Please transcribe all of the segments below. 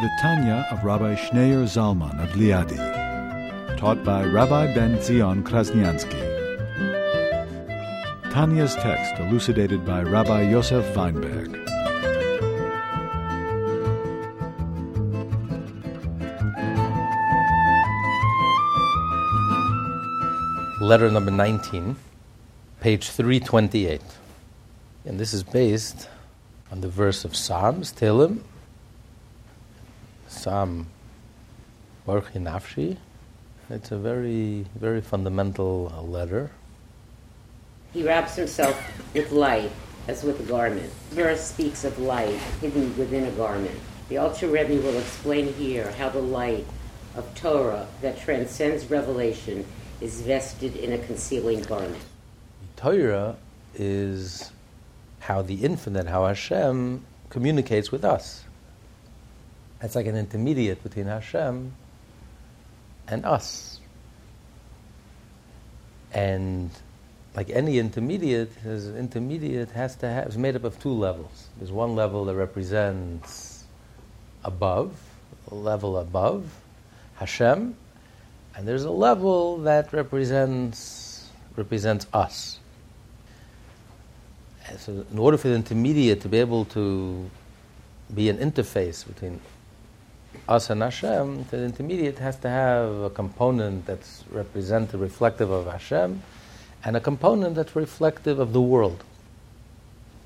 The Tanya of Rabbi Schneur Zalman of Liadi, taught by Rabbi Ben Zion Krasniansky. Tanya's text elucidated by Rabbi Yosef Weinberg. Letter number 19, page 328. And this is based on the verse of Psalms, Tehillim, Psalm Barchi Nafshi. It's a very, very fundamental uh, letter. He wraps himself with light as with a garment. Verse speaks of light hidden within a garment. The Alter Rebbe will explain here how the light of Torah that transcends revelation is vested in a concealing garment. Torah is how the infinite, how Hashem communicates with us. It's like an intermediate between Hashem and us. And like any intermediate, his intermediate has to have is made up of two levels. There's one level that represents above, level above Hashem, and there's a level that represents represents us. And so, in order for the intermediate to be able to be an interface between us and Hashem, the intermediate has to have a component that's represented, reflective of Hashem, and a component that's reflective of the world.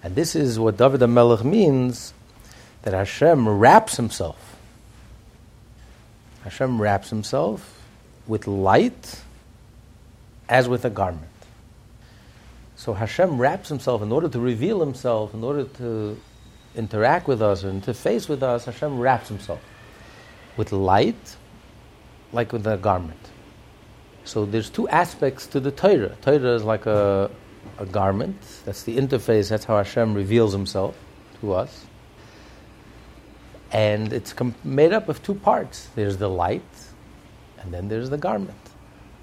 And this is what David HaMelech means that Hashem wraps himself. Hashem wraps himself with light as with a garment. So Hashem wraps himself in order to reveal himself, in order to interact with us or interface with us, Hashem wraps himself with light like with a garment. So there's two aspects to the Torah. Torah is like a, a garment. That's the interface. That's how Hashem reveals Himself to us. And it's com- made up of two parts. There's the light, and then there's the garment.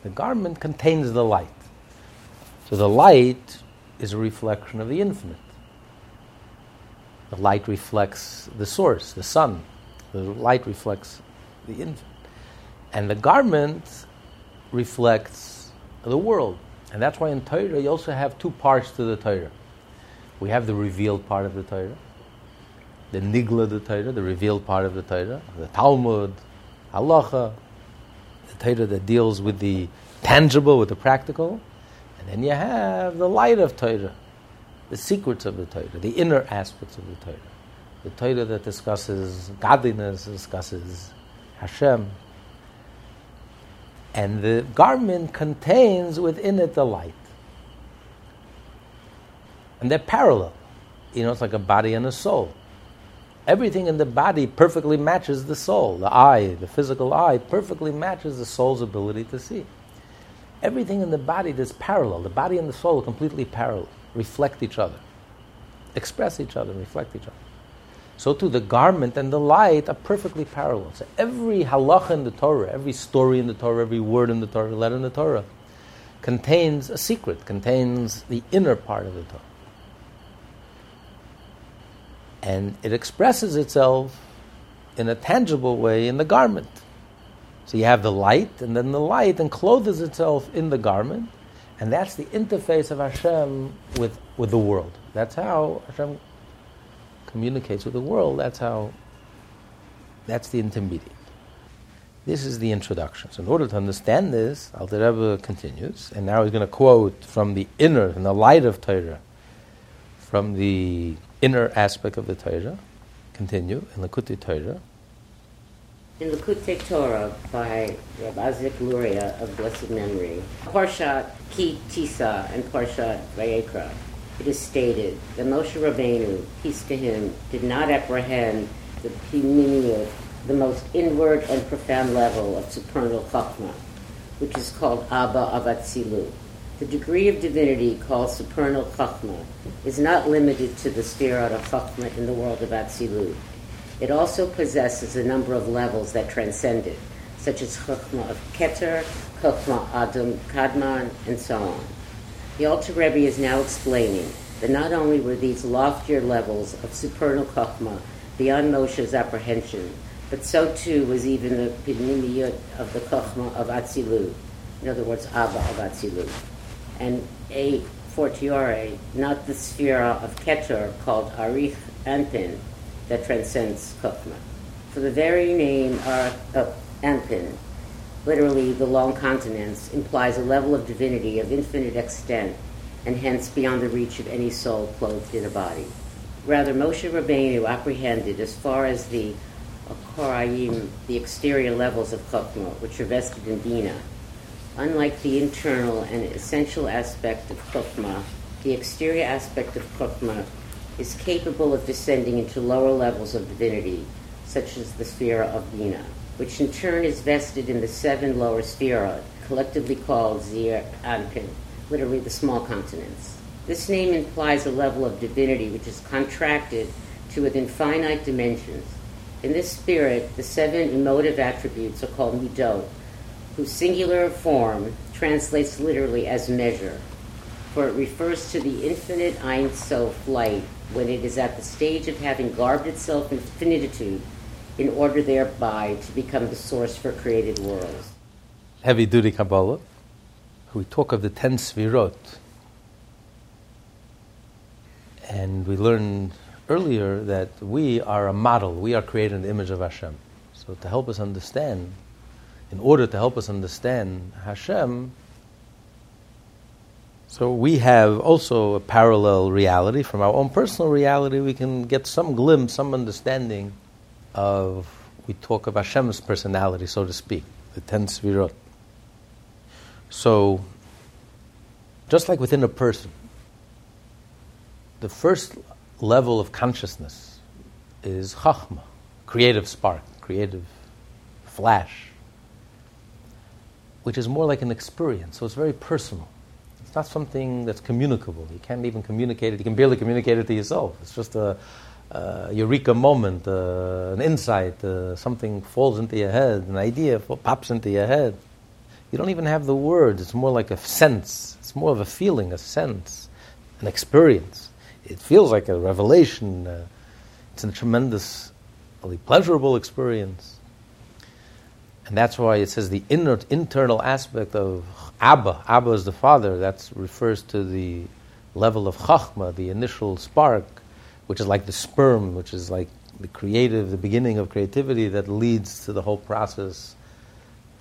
The garment contains the light. So the light is a reflection of the infinite. The light reflects the source, the sun. The light reflects the infinite. And the garment reflects the world. And that's why in Torah you also have two parts to the Torah. We have the revealed part of the Torah, the Nigla of the Torah, the revealed part of the Torah, the Talmud, Halacha, the Torah that deals with the tangible, with the practical. And then you have the light of Torah, the secrets of the Torah, the inner aspects of the Torah. The Torah that discusses godliness, discusses Hashem. And the garment contains within it the light. And they're parallel. You know, it's like a body and a soul. Everything in the body perfectly matches the soul. The eye, the physical eye, perfectly matches the soul's ability to see. Everything in the body is parallel. The body and the soul are completely parallel, reflect each other, express each other, reflect each other. So too, the garment and the light are perfectly parallel. So every halacha in the Torah, every story in the Torah, every word in the Torah, letter in the Torah, contains a secret, contains the inner part of the Torah. And it expresses itself in a tangible way in the garment. So you have the light, and then the light encloses itself in the garment, and that's the interface of Hashem with, with the world. That's how Hashem communicates with the world. That's how, that's the intermediate. This is the introduction. So in order to understand this, Alter Rebbe continues, and now he's going to quote from the inner, and the light of Torah, from the inner aspect of the Torah. Continue in Likutei Torah. In Likutei Torah by Rabbi Isaac Luria of blessed memory, Parshat Ki Tisa and Parshat Vayikra, it is stated that Moshe Rabbeinu, peace to him, did not apprehend the Pnimiut the most inward and profound level of supernal Chachma, which is called Abba of Atzilut. The degree of divinity called supernal Chachma is not limited to the sphere of Chachma in the world of Atzilut. It also possesses a number of levels that transcend it, such as Chachma of Keter, Chachma Adam Kadmon, and so on. The Alter Rebbe is now explaining that not only were these loftier levels of supernal Chachma beyond Moshe's apprehension, but so too was even the Pnimiyut of the Chachma of Atzilut, in other words, Abba of Atzilut and a fortiori, not the sphere of Keter called Arich Anpin that transcends Chokmah. For the very name of uh, Anpin, literally the long continents, implies a level of divinity of infinite extent and hence beyond the reach of any soul clothed in a body. Rather, Moshe Rabbeinu apprehended as far as the Korayim, the exterior levels of Chokmah, which are vested in Bina, Unlike the internal and essential aspect of Chokmah, the exterior aspect of Chokmah is capable of descending into lower levels of divinity, such as the sphere of Bina, which in turn is vested in the seven lower spherot, collectively called Zeir Anpin, literally the small continents. This name implies a level of divinity which is contracted to within finite dimensions. In this spirit, the seven emotive attributes are called midot, whose singular form translates literally as measure, for it refers to the infinite Ein Sof light when it is at the stage of having garbed itself in finitude in order thereby to become the source for created worlds. Heavy duty Kabbalah, we talk of the ten Svirot. And we learned earlier that we are a model, we are created in the image of Hashem. So to help us understand in order to help us understand Hashem, so we have also a parallel reality. From our own personal reality, we can get some glimpse, some understanding of, we talk of Hashem's personality, so to speak, the ten svirot. So, just like within a person, the first level of consciousness is chachma, creative spark, creative flash which is more like an experience. So it's very personal. It's not something that's communicable. You can't even communicate it. You can barely communicate it to yourself. It's just a, a eureka moment, uh, an insight. Uh, something falls into your head, an idea pops into your head. You don't even have the words. It's more like a sense. It's more of a feeling, a sense, an experience. It feels like a revelation. Uh, it's a tremendously pleasurable experience. And that's why it says the inner, internal aspect of Abba, Abba is the father, that refers to the level of Chachma, the initial spark, which is like the sperm, which is like the creative, the beginning of creativity that leads to the whole process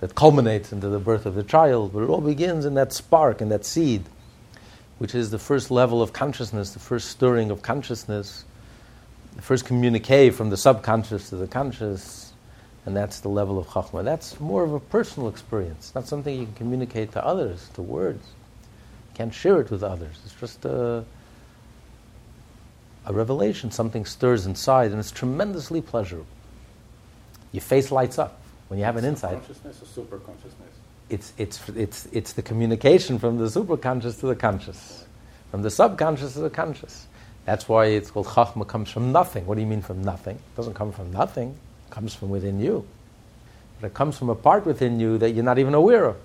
that culminates into the birth of the child. But it all begins in that spark, in that seed, which is the first level of consciousness, the first stirring of consciousness, the first communique from the subconscious to the conscious and that's the level of chachma. That's more of a personal experience, not something you can communicate to others, to words. You can't share it with others. It's just a, a revelation. Something stirs inside, and it's tremendously pleasurable. Your face lights up when you have an insight. Consciousness or super consciousness? It's, it's, it's, it's the communication from the superconscious to the conscious, from the subconscious to the conscious. That's why it's called chachma comes from nothing. What do you mean from nothing? It doesn't come from nothing it comes from within you. But it comes from a part within you that you're not even aware of.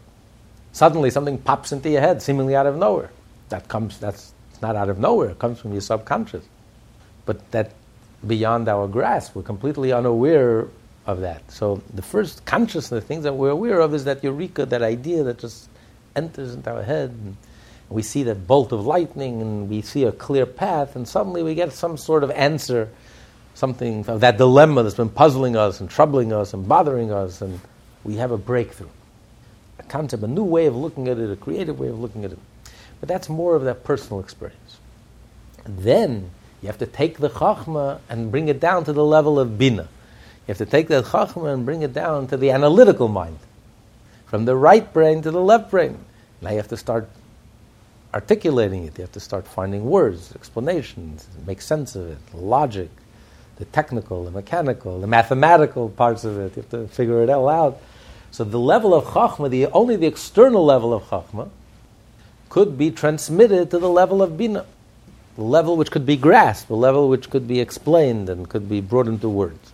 Suddenly something pops into your head, seemingly out of nowhere. That comes, that's not out of nowhere, it comes from your subconscious. But that beyond our grasp, we're completely unaware of that. So the first consciousness, the things that we're aware of, is that eureka, that idea that just enters into our head. And we see that bolt of lightning and we see a clear path, and suddenly we get some sort of answer something, of that dilemma that's been puzzling us and troubling us and bothering us, and we have a breakthrough. A concept, a new way of looking at it, a creative way of looking at it. But that's more of that personal experience. Then you have to take the chachma and bring it down to the level of bina. You have to take that chachma and bring it down to the analytical mind, from the right brain to the left brain. Now you have to start articulating it. You have to start finding words, explanations, make sense of it, logic, the technical, the mechanical, the mathematical parts of it. You have to figure it all out. So the level of chachma, the, only the external level of chachma, could be transmitted to the level of bina, level which could be grasped, the level which could be explained and could be brought into words.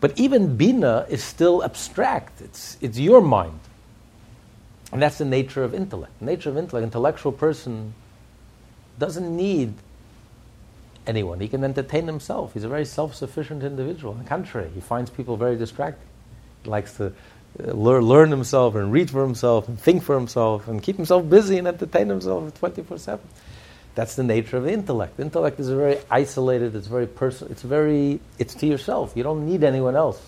But even bina is still abstract. It's, it's your mind. And that's the nature of intellect. The nature of intellect, an intellectual person doesn't need anyone. He can entertain himself. He's a very self-sufficient individual. On the contrary, he finds people very distracting. He likes to uh, learn, himself and read for himself and think for himself and keep himself busy and entertain himself 24-7. That's the nature of the intellect. Intellect is very isolated. It's very personal. It's very. It's to yourself. You don't need anyone else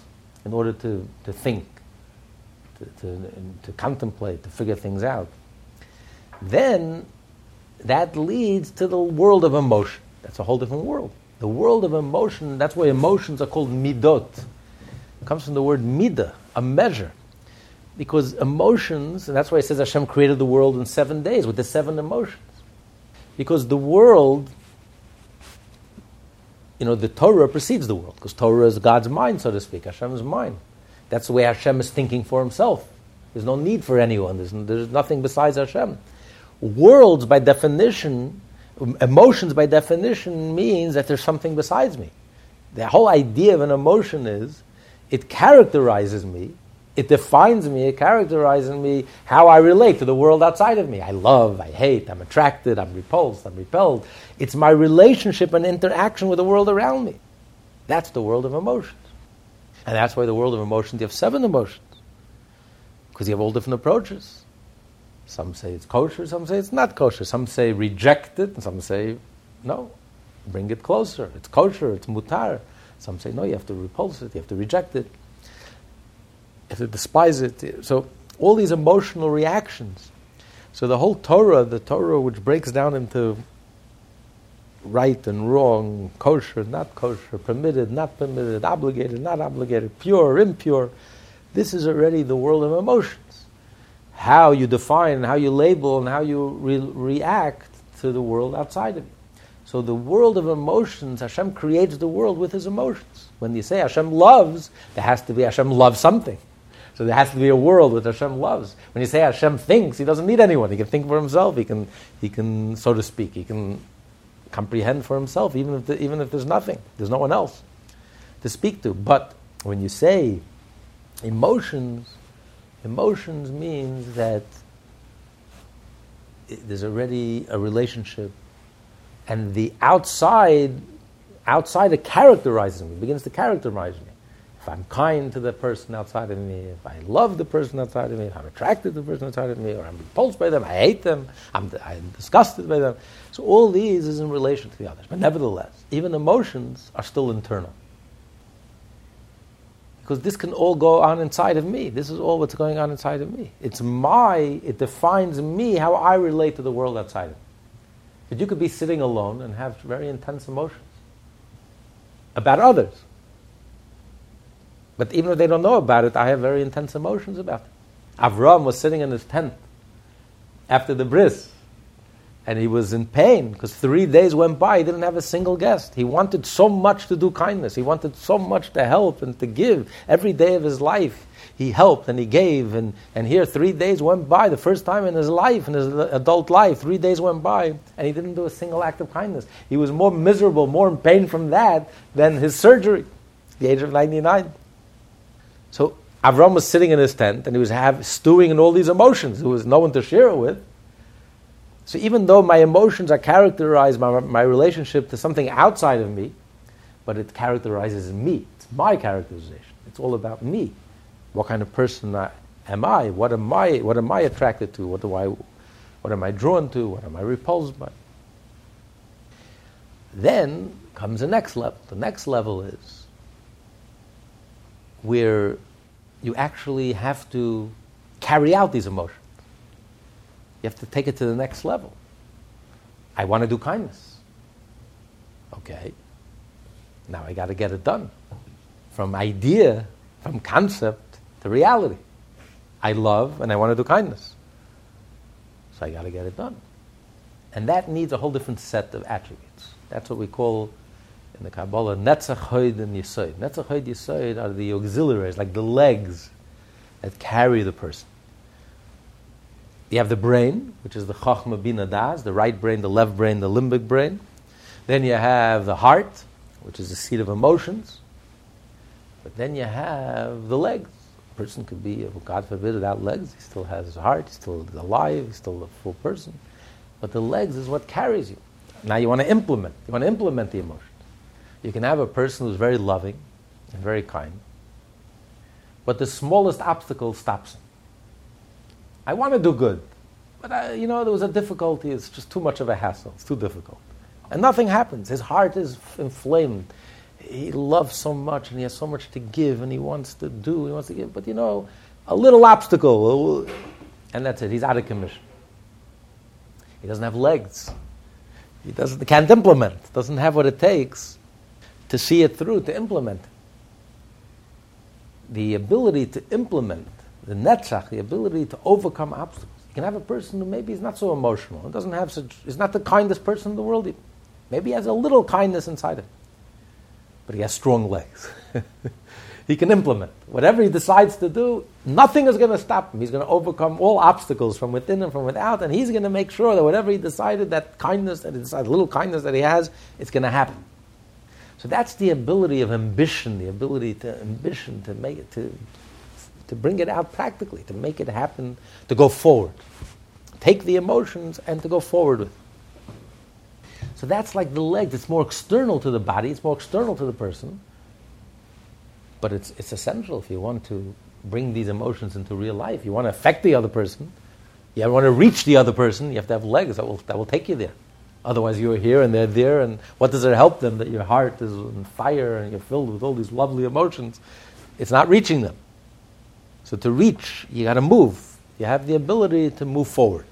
in order to, to think to, to, to contemplate, to figure things out, then that leads to the world of emotion. That's a whole different world. The world of emotion, that's why emotions are called midot. It comes from the word midah, a measure. Because emotions, and that's why it says Hashem created the world in seven days with the seven emotions. Because the world, you know, the Torah precedes the world, because Torah is God's mind, so to speak, Hashem's mind. That's the way Hashem is thinking for himself. There's no need for anyone. There's, there's nothing besides Hashem. Worlds, by definition, um, emotions, by definition, means that there's something besides me. The whole idea of an emotion is it characterizes me, it defines me, it characterizes me how I relate to the world outside of me. I love, I hate, I'm attracted, I'm repulsed, I'm repelled. It's my relationship and interaction with the world around me. That's the world of emotions. And that's why the world of emotions, you have seven emotions. Because you have all different approaches. Some say it's kosher, some say it's not kosher. Some say reject it, and some say no, bring it closer. It's kosher, it's mutar. Some say no, you have to repulse it, you have to reject it, have to despise it. So all these emotional reactions. So the whole Torah, the Torah which breaks down into right and wrong, kosher, not kosher, permitted, not permitted, obligated, not obligated, pure, impure. This is already the world of emotions. How you define, how you label, and how you re- react to the world outside of you. So the world of emotions, Hashem creates the world with his emotions. When you say Hashem loves, there has to be Hashem loves something. So there has to be a world that Hashem loves. When you say Hashem thinks, he doesn't need anyone. He can think for himself. He can, he can, so to speak, he can comprehend for himself, even if, the, even if there's nothing, there's no one else to speak to. But when you say emotions, emotions means that there's already a relationship, and the outside, outside it characterizes me, begins to characterize me. If I'm kind to the person outside of me, if I love the person outside of me, if I'm attracted to the person outside of me, or I'm repulsed by them, I hate them, I'm, I'm disgusted by them. So all these is in relation to the others. But nevertheless, even emotions are still internal. Because this can all go on inside of me. This is all what's going on inside of me. It's my, it defines me, how I relate to the world outside of me. But you could be sitting alone and have very intense emotions about others. But even if they don't know about it, I have very intense emotions about it. Avram was sitting in his tent after the bris, and he was in pain because three days went by, he didn't have a single guest. He wanted so much to do kindness, he wanted so much to help and to give. Every day of his life, he helped and he gave. And, and here, three days went by, the first time in his life, in his adult life, three days went by, and he didn't do a single act of kindness. He was more miserable, more in pain from that than his surgery, the age of 99. So Avram was sitting in his tent and he was have, stewing in all these emotions. There was no one to share it with. So even though my emotions are characterized by my relationship to something outside of me, but it characterizes me. It's my characterization. It's all about me. What kind of person I, am I? What am I? What am I attracted to? What do I? What am I drawn to? What am I repulsed by? Then comes the next level. The next level is where you actually have to carry out these emotions. You have to take it to the next level. I want to do kindness. Okay. Now I got to get it done. From idea, from concept to reality. I love and I want to do kindness. So I got to get it done. And that needs a whole different set of attributes. That's what we call in the Kabbalah, Netzach Hoid and Yisoid. Netzach Hoid Yisoid are the auxiliaries, like the legs that carry the person. You have the brain, which is the Chachma Bina Das, the right brain, the left brain, the limbic brain. Then you have the heart, which is the seat of emotions. But then you have the legs. A person could be, God forbid, without legs. He still has his heart, he's still alive, he's still a full person. But the legs is what carries you. Now you want to implement. You want to implement the emotions. You can have a person who's very loving and very kind, but the smallest obstacle stops him. I want to do good, but I, you know there was a difficulty. It's just too much of a hassle. It's too difficult, and nothing happens. His heart is inflamed. He loves so much, and he has so much to give, and he wants to do. He wants to give, but you know, a little obstacle, uh, and that's it. He's out of commission. He doesn't have legs. He doesn't, can't implement, doesn't have what it takes to see it through, to implement. The ability to implement, the netzach, the ability to overcome obstacles. You can have a person who maybe is not so emotional, doesn't have such, is not the kindest person in the world. Maybe he has a little kindness inside him, but he has strong legs. he can implement. Whatever he decides to do, nothing is going to stop him. He's going to overcome all obstacles from within and from without, and he's going to make sure that whatever he decided, that kindness, that he decided, little kindness that he has, it's going to happen. So that's the ability of ambition, the ability to ambition to make it to to bring it out practically, to make it happen, to go forward. Take the emotions and to go forward with. So that's like the legs. It's more external to the body. It's more external to the person but it's, it's essential if you want to bring these emotions into real life. You want to affect the other person. You want to reach the other person. You have to have legs that will, that will take you there. Otherwise, you're here and they're there, and what does it help them that your heart is on fire and you're filled with all these lovely emotions? It's not reaching them. So, to reach, you got to move. You have the ability to move forward.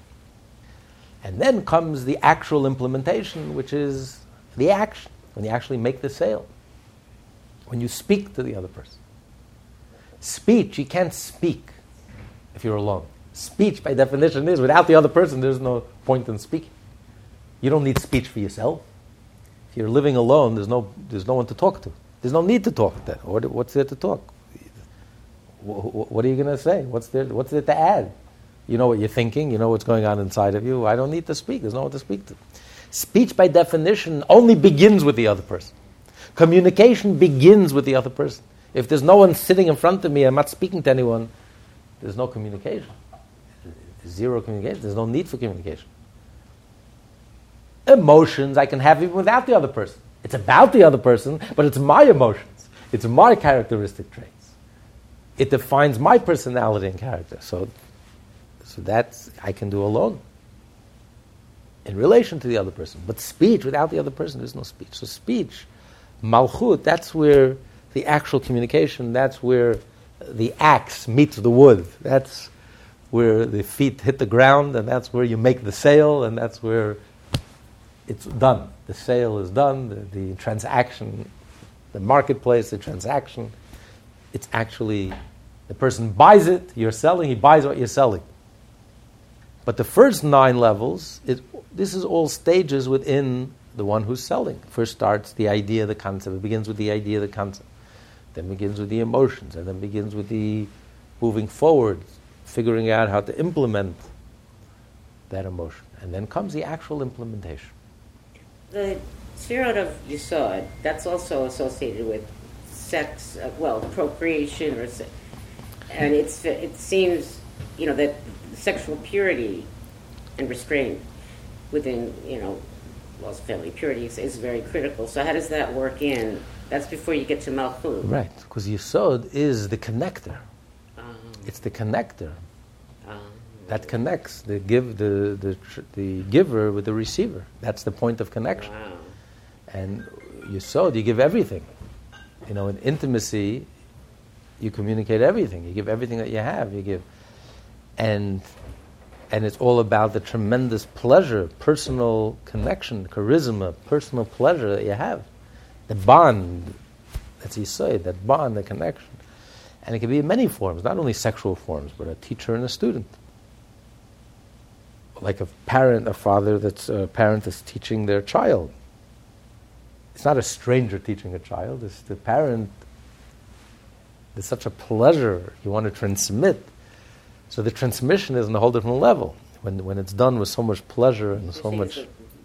And then comes the actual implementation, which is the action, when you actually make the sale when you speak to the other person. Speech, you can't speak if you're alone. Speech, by definition, is without the other person, there's no point in speaking. You don't need speech for yourself. If you're living alone, there's no, there's no one to talk to. There's no need to talk then. What's there to talk? What are you going to say? What's there, what's there to add? You know what you're thinking, you know what's going on inside of you. I don't need to speak, there's no one to speak to. Speech, by definition, only begins with the other person. Communication begins with the other person. If there's no one sitting in front of me, I'm not speaking to anyone, there's no communication. Zero communication. There's no need for communication. Emotions I can have even without the other person. It's about the other person, but it's my emotions. It's my characteristic traits. It defines my personality and character. So, so that's I can do alone in relation to the other person. But speech without the other person, there's no speech. So speech Malchut, that's where the actual communication, that's where the axe meets the wood. That's where the feet hit the ground, and that's where you make the sale, and that's where it's done. The sale is done, the, the transaction, the marketplace, the transaction. It's actually the person buys it, you're selling, he buys what you're selling. But the first nine levels, it, this is all stages within the one who's selling. First starts the idea, the concept. It begins with the idea, the concept. Then begins with the emotions, and then begins with the moving forward, figuring out how to implement that emotion. And then comes the actual implementation. The spirit of Yisod, that's also associated with sex, uh, well, procreation, or se- and it's it seems, you know, that sexual purity and restraint within, you know, well, family purity is, is, very critical. So how does that work in? That's before you get to Malchut. Right, because Yisod is the connector. Um, it's the connector that connects the give the, the the giver with the receiver. That's the point of connection. Wow. And Yisod, you give everything. You know, in intimacy, you communicate everything. You give everything that you have. You give, and and it's all about the tremendous pleasure, personal connection, charisma, personal pleasure that you have. The bond, you say, that bond, the connection. And it can be in many forms, not only sexual forms, but a teacher and a student. Like a parent, a father that's a parent that's teaching their child. it's not a stranger teaching a child. It's the parent. It's such a pleasure you want to transmit. So the transmission is on a whole different level when, when it's done with so much pleasure and so much.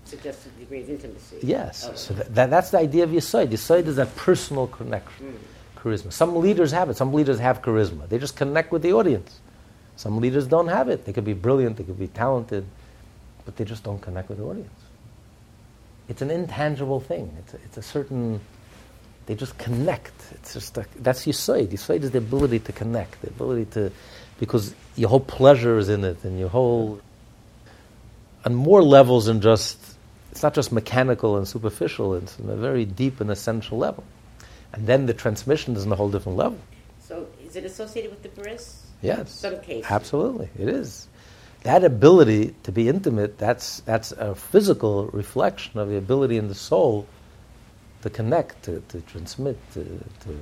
Suggested degree of intimacy. Yes, so that, that, that's the idea of Yisoid. Yisoid is that personal connection, mm. charisma. Some leaders have it. Some leaders have charisma. They just connect with the audience. Some leaders don't have it. They could be brilliant. They could be talented, but they just don't connect with the audience. It's an intangible thing. It's a, it's a certain. They just connect. It's just a, that's Yisoid. Yisoid is the ability to connect, the ability to, because your whole pleasure is in it, and your whole on more levels than just it's not just mechanical and superficial, it's on a very deep and essential level. And then the transmission is on a whole different level. So is it associated with the bris? Yes. Some cases. Absolutely, it is. That ability to be intimate, that's, that's a physical reflection of the ability in the soul to connect, to, to transmit, to, to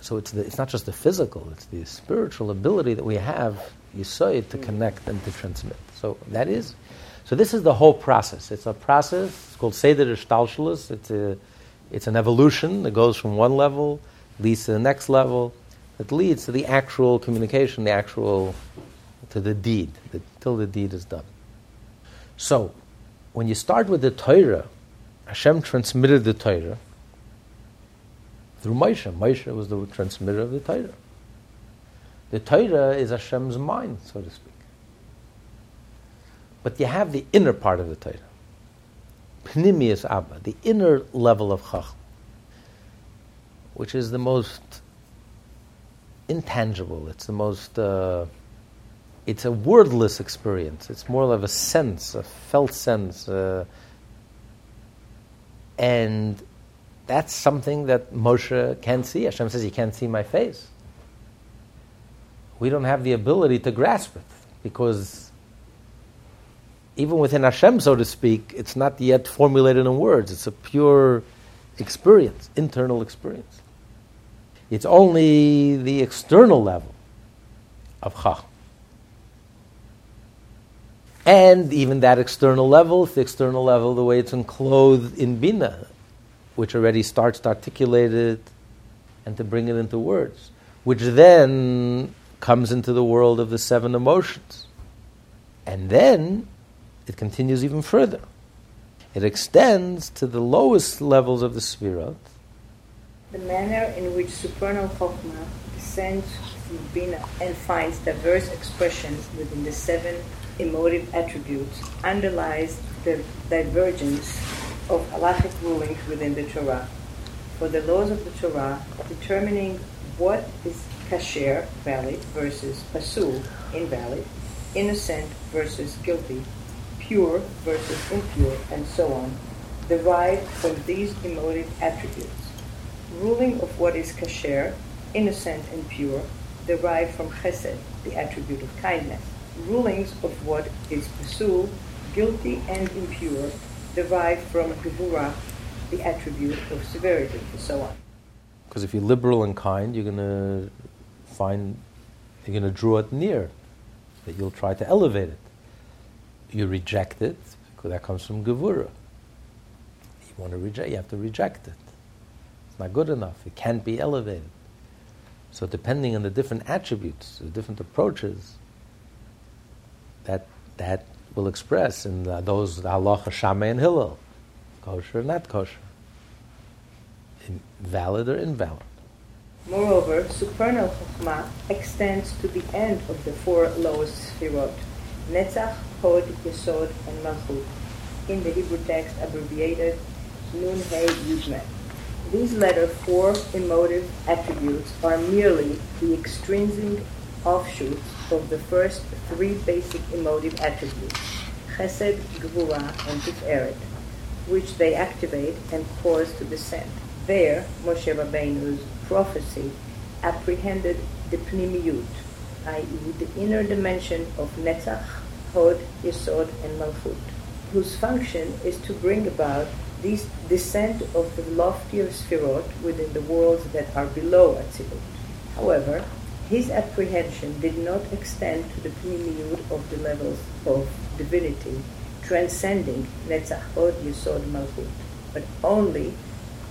so it's, the, it's not just the physical, it's the spiritual ability that we have, you say, to mm. connect and to transmit. So that is so this is the whole process. It's a process. It's called Seder Hishtalshelus. It's a, it's an evolution that goes from one level, leads to the next level, that leads to the actual communication, the actual to the deed, the, till the deed is done. So, when you start with the Torah, Hashem transmitted the Torah through Moshe. Moshe was the transmitter of the Torah. The Torah is Hashem's mind, so to speak. But you have the inner part of the Torah. Pnimius Abba, the inner level of Chacham, which is the most intangible. It's the most, uh, it's a wordless experience. It's more of a sense, a felt sense. Uh, and that's something that Moshe can't see. Hashem says, You can't see my face. We don't have the ability to grasp it because even within Hashem, so to speak, it's not yet formulated in words. It's a pure experience, internal experience. It's only the external level of Chacham. And even that external level, the external level, the way it's enclosed in Bina, which already starts to articulate it and to bring it into words, which then comes into the world of the seven emotions. And then it continues even further. It extends to the lowest levels of the Sfirot. The manner in which supernal Chokhmah descends through Bina and finds diverse expressions within the seven emotive attributes underlies the divergence of halachic rulings within the Torah. For the laws of the Torah, determining what is kasher, valid, versus pasul, invalid, innocent versus guilty, pure versus impure, and so on, derived from these emotive attributes. Ruling of what is kasher, innocent and pure, derived from chesed, the attribute of kindness. Rulings of what is pasul, guilty and impure, derived from gevura, the attribute of severity, and so on. Because if you're liberal and kind, you're going to find, you're going to draw it near, that you'll try to elevate it you reject it because that comes from Gevura. You want to reject, you have to reject it. It's not good enough. It can't be elevated. So depending on the different attributes, the different approaches, that that will express in the, those halacha Shammai and hillel, kosher, or not kosher, valid or invalid. Moreover, supernal chokmah extends to the end of the four lowest sfirot, Netzach, Hod, Yesod, and Malchut, in the Hebrew text abbreviated Nun Yud These latter four emotive attributes are merely the extrinsic offshoots of the first three basic emotive attributes, Chesed, Gvura, and Tiferet, which they activate and cause to descend. There, Moshe Rabbeinu's prophecy apprehended the Pnimiyut, i.e., the inner dimension of Netzach, Hod, Yesod, and Malchut, whose function is to bring about this descent of the loftier Sfirot within the worlds that are below Atzilut. However, his apprehension did not extend to the pnimiyut of the levels of divinity, transcending Netzach Hod Yesod Malchut, but only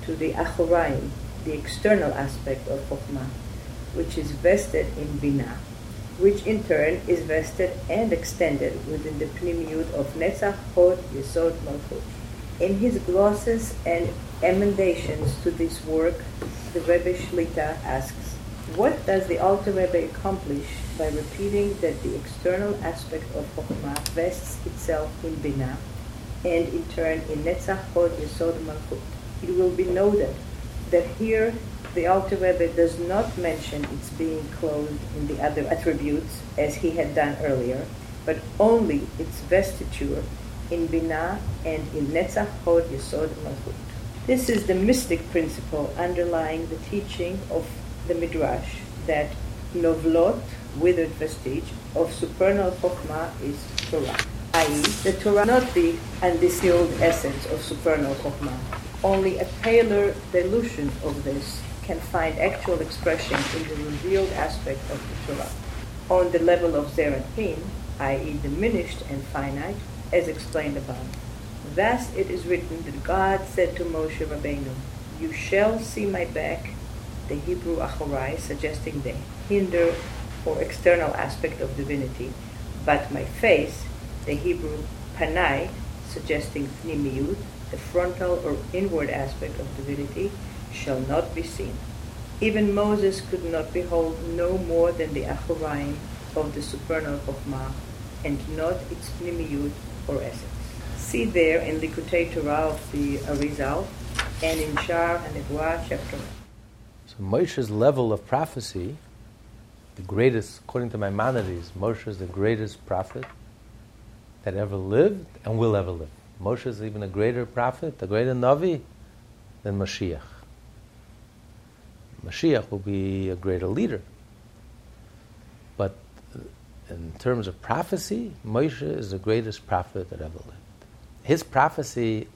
to the Achoraim, the external aspect of Chokhmah, which is vested in Binah, which in turn is vested and extended within the Pnimiyut of Netzach Hod Yesod Malchut. In his glosses and emendations to this work, the Rebbe Shlita asks, what does the Alter Rebbe accomplish by repeating that the external aspect of Chokhmah vests itself in Binah, and in turn in Netzach Hod Yesod Malchut? It will be noted that here the Alter Rebbe does not mention its being clothed in the other attributes as he had done earlier, but only its vestiture in Binah and in Netzach Hod Yesod Malchut. This is the mystic principle underlying the teaching of the Midrash that novlot, withered vestige, of supernal Chokhmah is Torah, i.e., the Torah not the undistilled essence of supernal Chokhmah. Only a paler dilution of this can find actual expression in the revealed aspect of the Torah. On the level of Zeratin, i.e., diminished and finite, as explained above. Thus it is written that God said to Moshe Rabbeinu, You shall see my back, the Hebrew achorai, suggesting the hinder or external aspect of divinity, but my face, the Hebrew panai, suggesting pnimiyut, the frontal or inward aspect of divinity, shall not be seen. Even Moses could not behold no more than the achoraim of the supernal Chokhmah, and not its pnimiyut or essence. See there in Likutei Torah of the Arizal and in Shar HaNevuah chapter 1. So Moshe's level of prophecy, the greatest, according to Maimonides, Moshe is the greatest prophet that ever lived and will ever live. Moshe is even a greater prophet, a greater Navi than Mashiach. Mashiach will be a greater leader. In terms of prophecy, Moshe is the greatest prophet that ever lived. His prophecy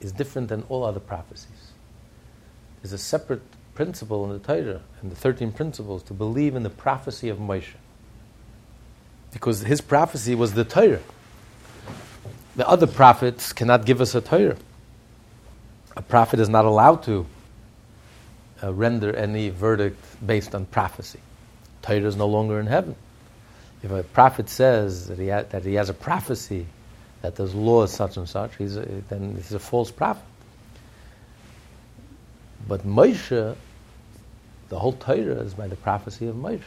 is different than all other prophecies. There's a separate principle in the Torah and the 13 principles to believe in the prophecy of Moshe. Because his prophecy was the Torah. The other prophets cannot give us a Torah. A prophet is not allowed to uh, render any verdict based on prophecy. Torah is no longer in heaven. If a prophet says that he, ha- that he has a prophecy that there's law such and such, he's a, then he's a false prophet. But Moshe, the whole Torah is by the prophecy of Moshe.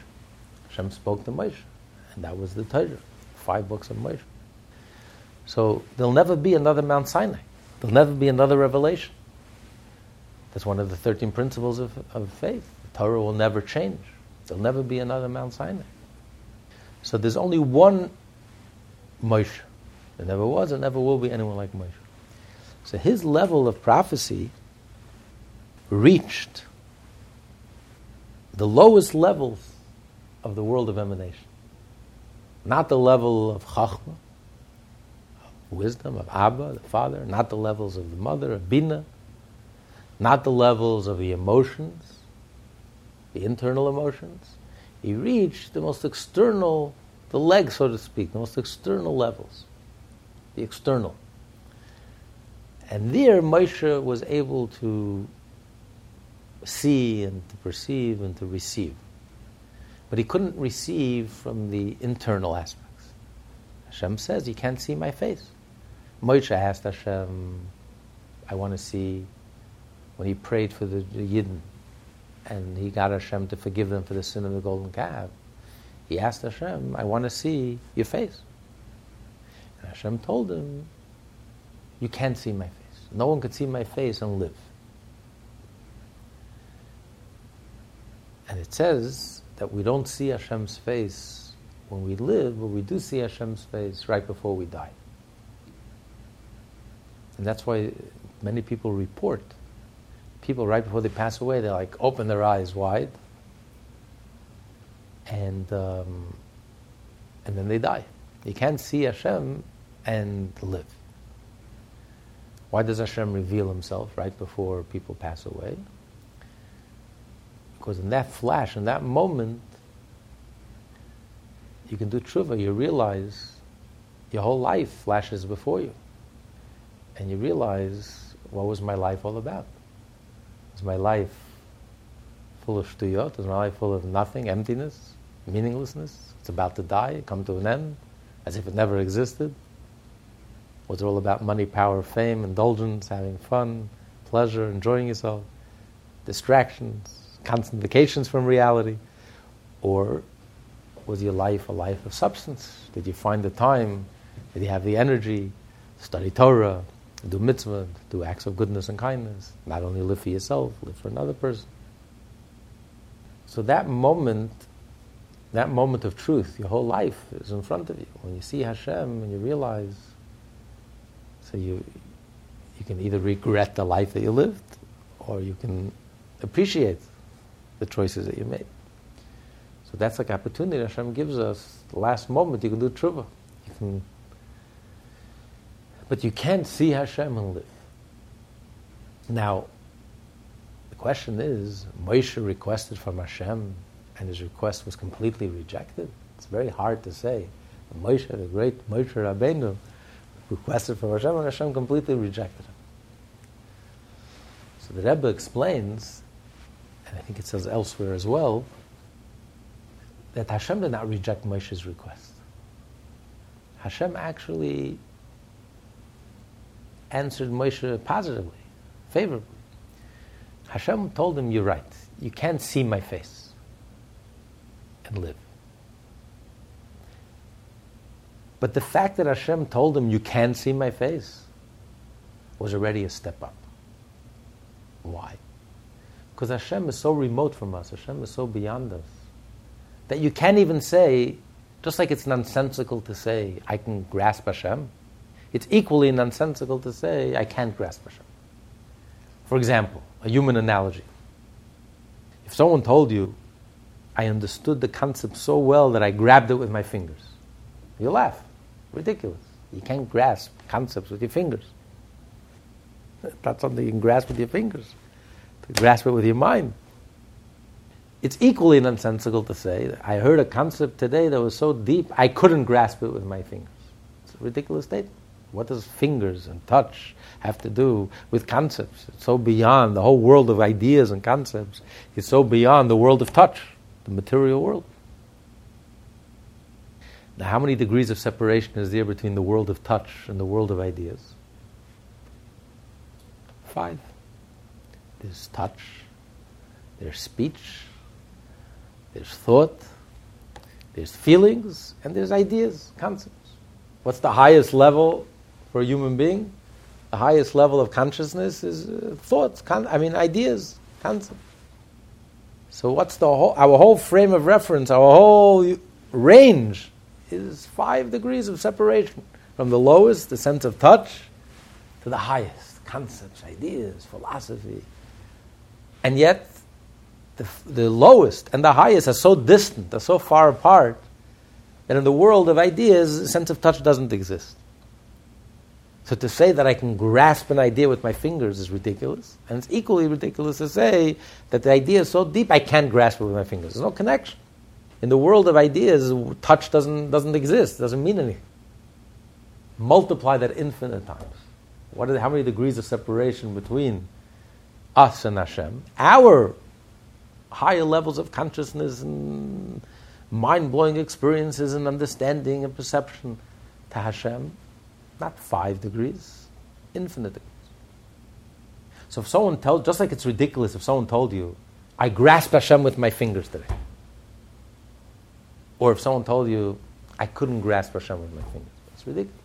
Hashem spoke to Moshe, and that was the Torah, five books of Moshe. So there'll never be another Mount Sinai. There'll never be another revelation. That's one of the 13 principles of, of faith. The Torah will never change. There'll never be another Mount Sinai. So there's only one Moshe. There never was and never will be anyone like Moshe. So his level of prophecy reached the lowest levels of the world of emanation. Not the level of Chachma, wisdom, of Abba, the father, not the levels of the mother, of Bina, not the levels of the emotions, the internal emotions. He reached the most external, the leg, so to speak, the most external levels, the external. And there, Moshe was able to see and to perceive and to receive. But he couldn't receive from the internal aspects. Hashem says, You can't see my face. Moshe asked Hashem, I want to see, when he prayed for the, the Yidden, and he got Hashem to forgive them for the sin of the golden calf, he asked Hashem, I want to see your face. And Hashem told him, You can't see my face. No one could see my face and live. And it says that we don't see Hashem's face when we live, but we do see Hashem's face right before we die. And that's why many people report. People right before they pass away, they like open their eyes wide, and um, and then they die. You can't see Hashem and live. Why does Hashem reveal Himself right before people pass away? Because in that flash, in that moment, you can do tshuva. You realize your whole life flashes before you. And you realize, what was my life all about? Was my life full of shtuyot? Was my life full of nothing, emptiness, meaninglessness? It's about to die, come to an end, as if it never existed? Was it all about money, power, fame, indulgence, having fun, pleasure, enjoying yourself, distractions, constant vacations from reality? Or was your life a life of substance? Did you find the time? Did you have the energy? Study Torah, do mitzvah, do acts of goodness and kindness. Not only live for yourself, live for another person. So that moment, that moment of truth, your whole life is in front of you. When you see Hashem and you realize, so you, you can either regret the life that you lived, or you can appreciate the choices that you made. So that's like opportunity Hashem gives us. The last moment you can do tshuva. You can but you can't see Hashem and live. Now, the question is, Moshe requested from Hashem, and his request was completely rejected. It's very hard to say. Moshe, the great Moshe Rabbeinu, requested from Hashem, and Hashem completely rejected him. So the Rebbe explains, and I think it says elsewhere as well, that Hashem did not reject Moshe's request. Hashem actually answered Moshe positively, favorably. Hashem told him, You're right. You can't see my face and live. But the fact that Hashem told him, You can't see my face, was already a step up. Why? Because Hashem is so remote from us, Hashem is so beyond us, that you can't even say, just like it's nonsensical to say, I can grasp Hashem, it's equally nonsensical to say, I can't grasp Hashem. For example, a human analogy. If someone told you, I understood the concept so well that I grabbed it with my fingers, you laugh. Ridiculous. You can't grasp concepts with your fingers. That's something you can grasp with your fingers. To grasp it with your mind. It's equally nonsensical to say, I heard a concept today that was so deep, I couldn't grasp it with my fingers. It's a ridiculous statement. What does fingers and touch have to do with concepts? It's so beyond the whole world of ideas and concepts. It's so beyond the world of touch, the material world. Now, how many degrees of separation is there between the world of touch and the world of ideas? Five. There's touch, there's speech, there's thought, there's feelings, and there's ideas, concepts. What's the highest level for a human being, the highest level of consciousness is uh, thoughts, con- I mean, ideas, concepts. So, what's the whole, our whole frame of reference, our whole range is five degrees of separation from the lowest, the sense of touch, to the highest, concepts, ideas, philosophy. And yet, the, the lowest and the highest are so distant, are so far apart, that in the world of ideas, the sense of touch doesn't exist. So to say that I can grasp an idea with my fingers is ridiculous. And it's equally ridiculous to say that the idea is so deep I can't grasp it with my fingers. There's no connection. In the world of ideas, touch doesn't, doesn't exist, doesn't mean anything. Multiply that infinite times. What are, how many degrees of separation between us and Hashem? Our higher levels of consciousness and mind blowing experiences and understanding and perception to Hashem not five degrees, infinite degrees. So if someone tells, just like it's ridiculous if someone told you, I grasp Hashem with my fingers today. Or if someone told you, I couldn't grasp Hashem with my fingers. It's ridiculous.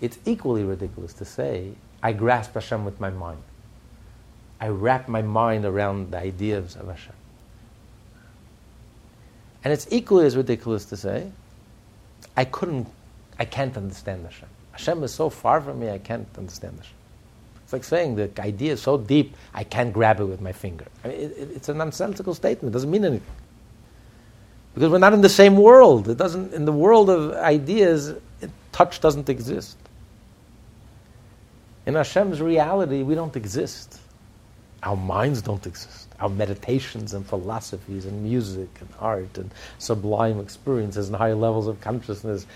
It's equally ridiculous to say, I grasp Hashem with my mind. I wrap my mind around the ideas of Hashem. And it's equally as ridiculous to say, I couldn't, I can't understand Hashem. Hashem is so far from me, I can't understand Hashem. It's like saying the idea is so deep, I can't grab it with my finger. I mean, it, it, it's a nonsensical statement. It doesn't mean anything. Because we're not in the same world. It doesn't, in the world of ideas, it, touch doesn't exist. In Hashem's reality, we don't exist. Our minds don't exist. Our meditations and philosophies and music and art and sublime experiences and higher levels of consciousness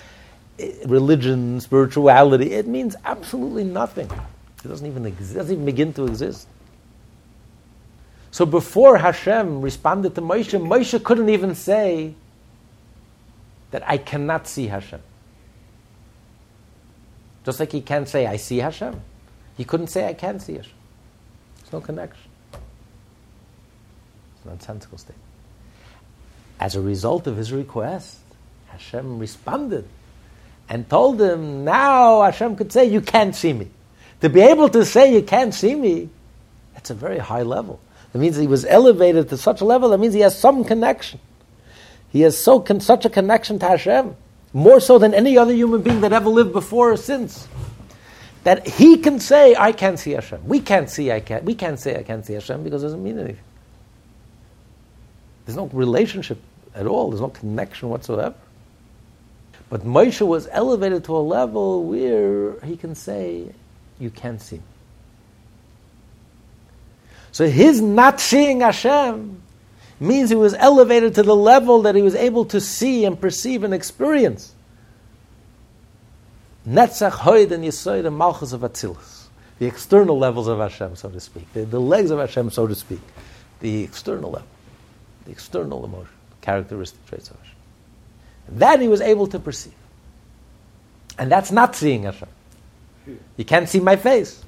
religion, spirituality. It means absolutely nothing. It doesn't even exist, doesn't even begin to exist. So before Hashem responded to Moshe, Moshe couldn't even say that I cannot see Hashem. Just like he can't say I see Hashem. He couldn't say I can see Hashem. There's no connection. It's a nonsensical statement. As a result of his request, Hashem responded and told him, now Hashem could say, You can't see me. To be able to say you can't see me, that's a very high level. That means he was elevated to such a level, that means he has some connection. He has so con- such a connection to Hashem, more so than any other human being that ever lived before or since. That he can say, I can't see Hashem. We can't see I can't we can't say I can't see Hashem because it doesn't mean anything. There's no relationship at all, there's no connection whatsoever. But Moshe was elevated to a level where he can say, You can't see. So his not seeing Hashem means he was elevated to the level that he was able to see and perceive and experience. Netzach, Hoyd, and Yisoid, and Malchus of Atzilus. The external levels of Hashem, so to speak. The, the legs of Hashem, so to speak. The external level. The external emotion, characteristic traits of Hashem. That he was able to perceive. And that's not seeing Hashem. You can't see my face.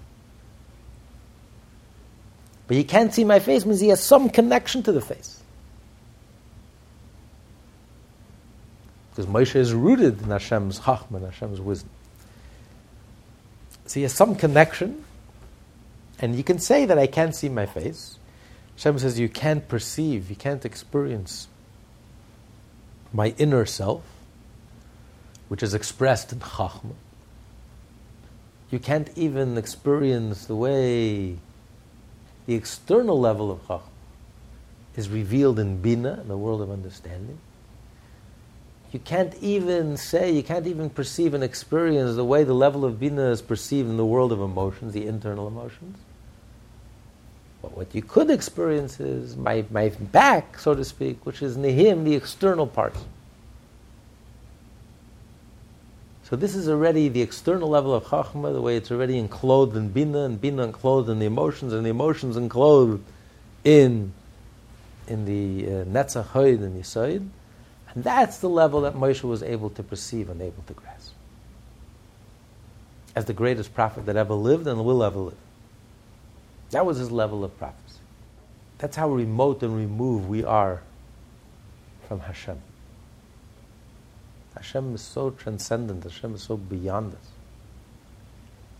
But you can't see my face means he has some connection to the face. Because Moshe is rooted in Hashem's chachma, Hashem's wisdom. So he has some connection, and you can say that I can't see my face. Hashem says you can't perceive, you can't experience my inner self, which is expressed in chachma. You can't even experience the way the external level of Chachma is revealed in Bina, in the world of understanding. You can't even say, you can't even perceive and experience the way the level of Bina is perceived in the world of emotions, the internal emotions. But what you could experience is my, my back, so to speak, which is Nihim, the external part. So this is already the external level of Chachma, the way it's already enclosed in Bina, and Bina enclosed in the emotions, and the emotions enclosed in, in the uh, Netzach Hoyd and Yisoid. And that's the level that Moshe was able to perceive and able to grasp. As the greatest prophet that ever lived and will ever live. That was his level of prophecy. That's how remote and removed we are from Hashem. Hashem is so transcendent, Hashem is so beyond us.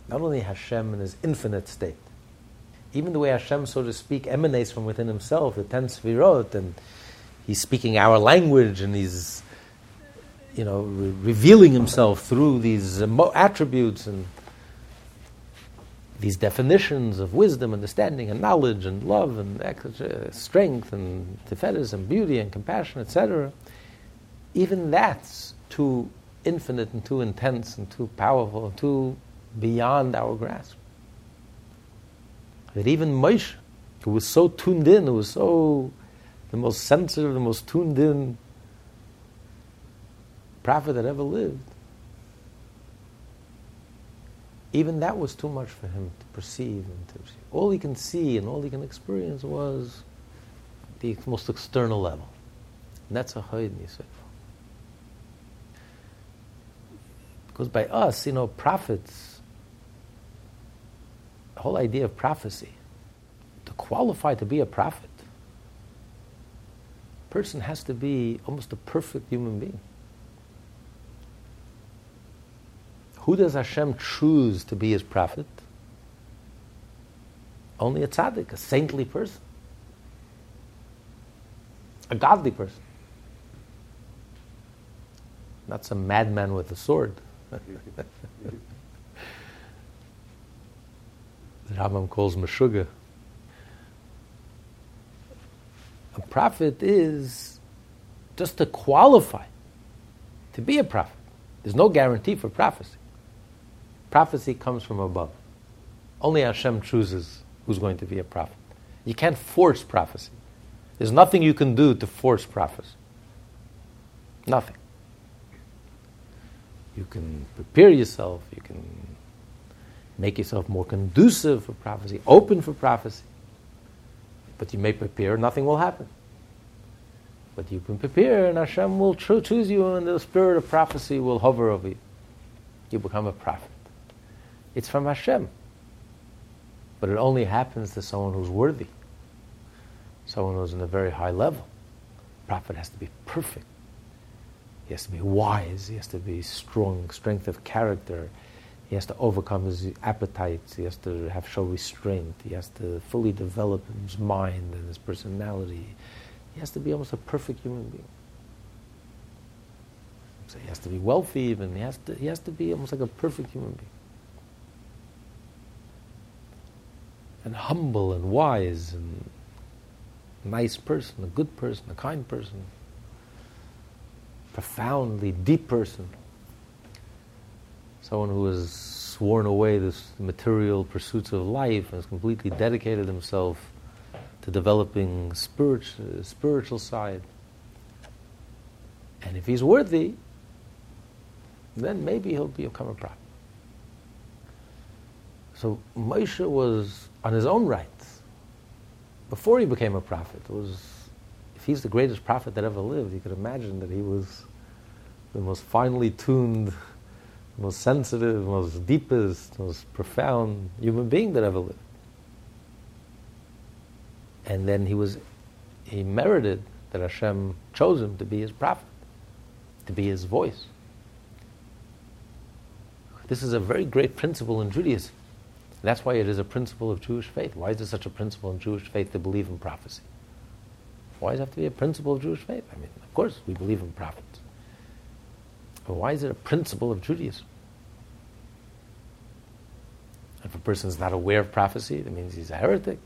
Not only Hashem in his infinite state, even the way Hashem, so to speak, emanates from within himself, the ten sefirot, and he's speaking our language, and he's, you know, re- revealing himself through these attributes and these definitions of wisdom, understanding, and knowledge, and love, and uh, strength, and tiferes, and beauty, and compassion, etc. Even that's too infinite and too intense and too powerful and too beyond our grasp. That even Moshe, who was so tuned in, who was so the most sensitive, the most tuned in prophet that ever lived, even that was too much for him to perceive and to perceive. All he can see and all he can experience was the most external level. And that's a Hoyd Yisrael. Because by us, you know, prophets, the whole idea of prophecy, to qualify to be a prophet, a person has to be almost a perfect human being. Who does Hashem choose to be his prophet? Only a tzaddik, a saintly person, a godly person, not some madman with a sword. the Rambam calls Meshuggah. A prophet is just to qualify to be a prophet. There's no guarantee for prophecy. Prophecy comes from above. Only Hashem chooses who's going to be a prophet. You can't force prophecy. There's nothing you can do to force prophecy. Nothing. You can prepare yourself. You can make yourself more conducive for prophecy, open for prophecy. But you may prepare, nothing will happen. But you can prepare, and Hashem will choose you, and the spirit of prophecy will hover over you. You become a prophet. It's from Hashem. But it only happens to someone who's worthy, someone who's in a very high level. prophet has to be perfect. He has to be wise. He has to be strong, strength of character. He has to overcome his appetites. He has to have show restraint. He has to fully develop his mind and his personality. He has to be almost a perfect human being. So he has to be wealthy even. He has to, he has to be almost like a perfect human being. And humble and wise and nice person, a good person, a kind person, profoundly deep person. Someone who has sworn away this material pursuits of life and has completely dedicated himself to developing spiritual, spiritual side. And if he's worthy, then maybe he'll become a prophet. So Moshe was on his own rights. Before he became a prophet, was if he's the greatest prophet that ever lived, you could imagine that he was the most finely tuned, most sensitive, most deepest, most profound human being that ever lived. And then he was he merited that Hashem chose him to be his prophet, to be his voice. This is a very great principle in Judaism. That's why it is a principle of Jewish faith. Why is it such a principle in Jewish faith to believe in prophecy? Why does it have to be a principle of Jewish faith? I mean, of course, we believe in prophets. But why is it a principle of Judaism? If a person is not aware of prophecy, that means he's a heretic.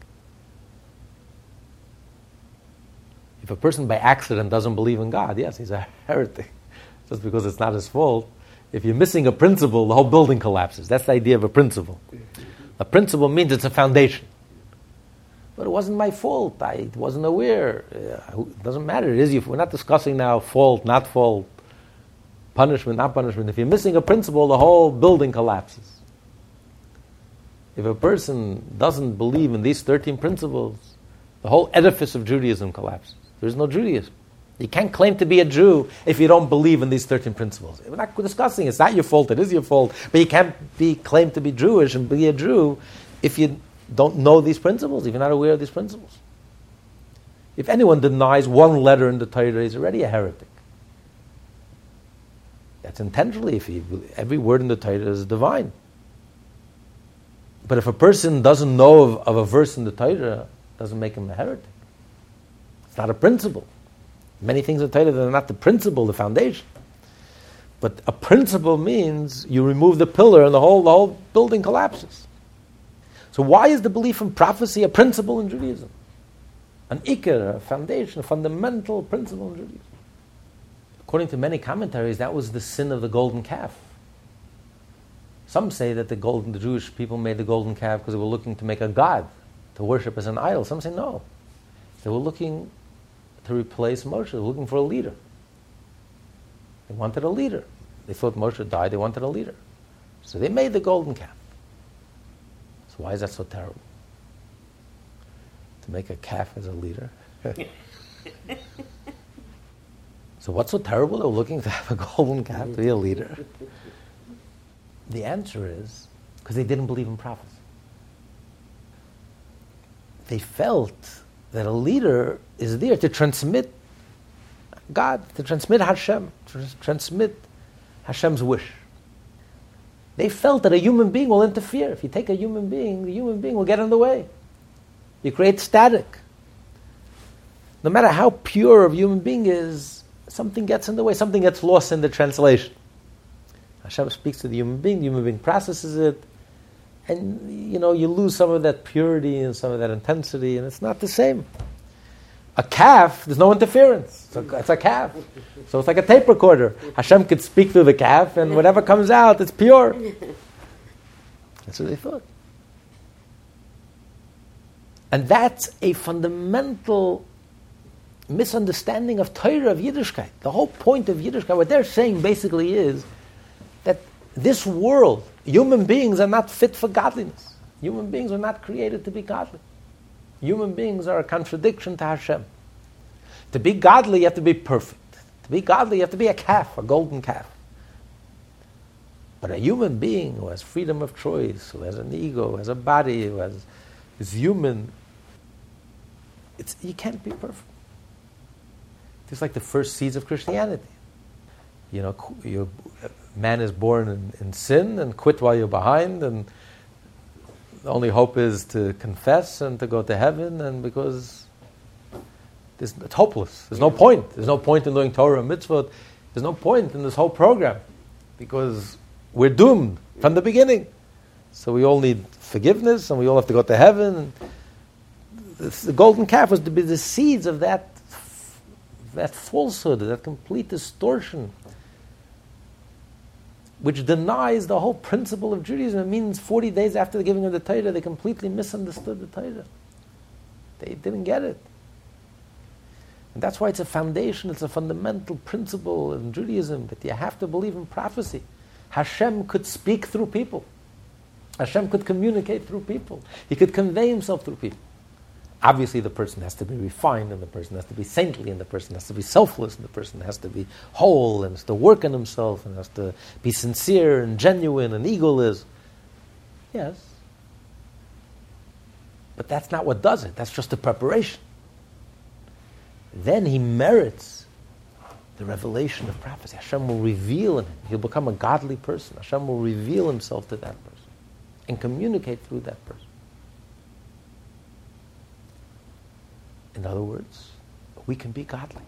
If a person by accident doesn't believe in God, yes, he's a heretic. Just because it's not his fault if you're missing a principle, the whole building collapses. That's the idea of a principle. A principle means it's a foundation. But it wasn't my fault. I wasn't aware. Uh, it doesn't matter. It is. We're not discussing now fault, not fault, punishment, not punishment. If you're missing a principle, the whole building collapses. If a person doesn't believe in these 13 principles, the whole edifice of Judaism collapses. There's no Judaism. You can't claim to be a Jew if you don't believe in these 13 principles. We're not discussing it's not your fault, it is your fault. But you can't be claimed to be Jewish and be a Jew if you don't know these principles, if you're not aware of these principles. If anyone denies one letter in the Torah, he's already a heretic. That's intentionally, if every word in the Torah is divine. But if a person doesn't know of, of a verse in the Torah, doesn't make him a heretic. It's not a principle. Many things in Torah that are not the principle, the foundation. But a principle means you remove the pillar and the whole, the whole building collapses. So why is the belief in prophecy a principle in Judaism? An ikar, a foundation, a fundamental principle in Judaism. According to many commentaries, that was the sin of the golden calf. Some say that the golden, the Jewish people made the golden calf because they were looking to make a god to worship as an idol. Some say no. They were looking to replace Moshe. They were looking for a leader. They wanted a leader. They thought Moshe died, they wanted a leader. So they made the golden calf. So why is that so terrible? To make a calf as a leader? so what's so terrible? They were looking to have a golden calf to be a leader. The answer is because they didn't believe in prophets. They felt that a leader is there to transmit God, to transmit Hashem, to transmit Hashem's wish. They felt that a human being will interfere. If you take a human being, the human being will get in the way. You create static. No matter how pure a human being is, something gets in the way, something gets lost in the translation. Hashem speaks to the human being, the human being processes it, and you know you lose some of that purity and some of that intensity, and it's not the same. A calf, there's no interference. So it's a calf. So it's like a tape recorder. Hashem could speak through the calf, and whatever comes out, it's pure. That's what they thought. And that's a fundamental misunderstanding of Torah, of Yiddishkeit. The whole point of Yiddishkeit, what they're saying basically is that this world, human beings are not fit for godliness. Human beings are not created to be godly. Human beings are a contradiction to Hashem. To be godly, you have to be perfect. To be godly, you have to be a calf, a golden calf. But a human being who has freedom of choice, who has an ego, who has a body, who has, is human, it's, you can't be perfect. It's like the first seeds of Christianity. You know, you, man is born in, in sin and quit while you're behind, and the only hope is to confess and to go to heaven, and because it's hopeless. There's no point. There's no point in doing Torah and mitzvot. There's no point in this whole program because we're doomed from the beginning. So we all need forgiveness, and we all have to go to heaven. The golden calf was to be the seeds of that that falsehood, that complete distortion, which denies the whole principle of Judaism. It means 40 days after the giving of the Torah, they completely misunderstood the Torah. They didn't get it. And that's why it's a foundation, it's a fundamental principle in Judaism that you have to believe in prophecy. Hashem could speak through people. Hashem could communicate through people. He could convey himself through people. Obviously, the person has to be refined, and the person has to be saintly, and the person has to be selfless, and the person has to be whole, and has to work on himself, and has to be sincere and genuine and egoless. Yes. But that's not what does it. That's just the preparation. Then he merits the revelation of prophecy. Hashem will reveal in him. He'll become a godly person. Hashem will reveal himself to that person and communicate through that person. In other words, we can be godly.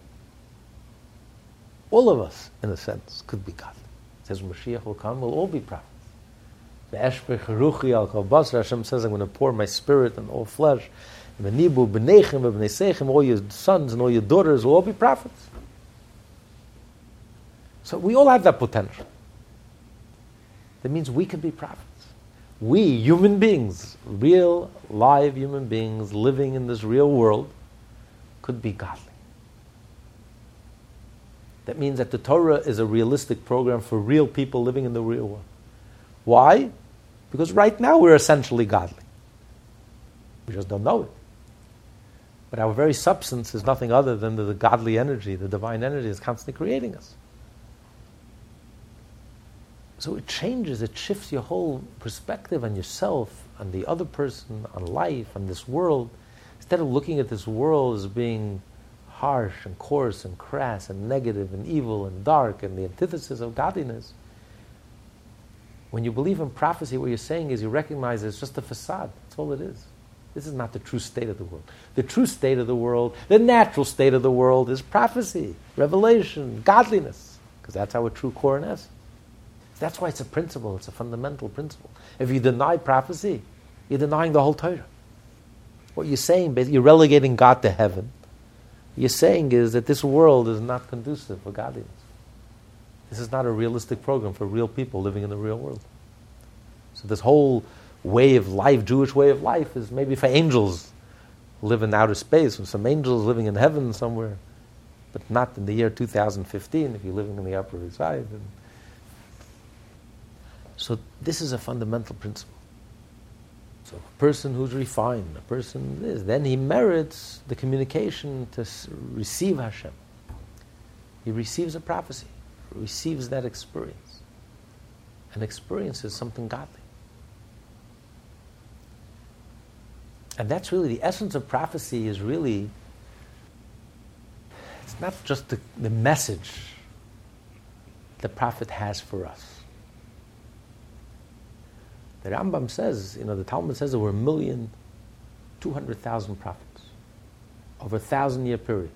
All of us, in a sense, could be godly. It says Mashiach will come, we'll all be prophets. Hashem says, I'm going to pour my spirit on all flesh. All your sons and all your daughters will all be prophets. So we all have that potential. That means we can be prophets. We, human beings, real, live human beings living in this real world, could be godly. That means that the Torah is a realistic program for real people living in the real world. Why? Because right now we're essentially godly. We just don't know it. But our very substance is nothing other than the, the godly energy, the divine energy is constantly creating us. So it changes, it shifts your whole perspective on yourself, on the other person, on life, on this world. Instead of looking at this world as being harsh and coarse and crass and negative and evil and dark and the antithesis of godliness, when you believe in prophecy, what you're saying is you recognize it's just a facade. That's all it is. This is not the true state of the world. The true state of the world, the natural state of the world, is prophecy, revelation, godliness, because that's our true core and essence. That's why it's a principle, it's a fundamental principle. If you deny prophecy, you're denying the whole Torah. What you're saying, you're relegating God to heaven. What you're saying is that this world is not conducive for godliness. This is not a realistic program for real people living in the real world. So this whole way of life, Jewish way of life, is maybe for angels live in outer space, or some angels living in heaven somewhere, but not in the year 2015 if you're living in the Upper East Side. So this is a fundamental principle. So a person who's refined, a person is, then he merits the communication to receive Hashem. He receives a prophecy, receives that experience. And experiences something godly. And that's really the essence of prophecy is really, it's not just the, the message the prophet has for us. The Rambam says, you know, the Talmud says there were a million, two hundred thousand prophets over a thousand year period.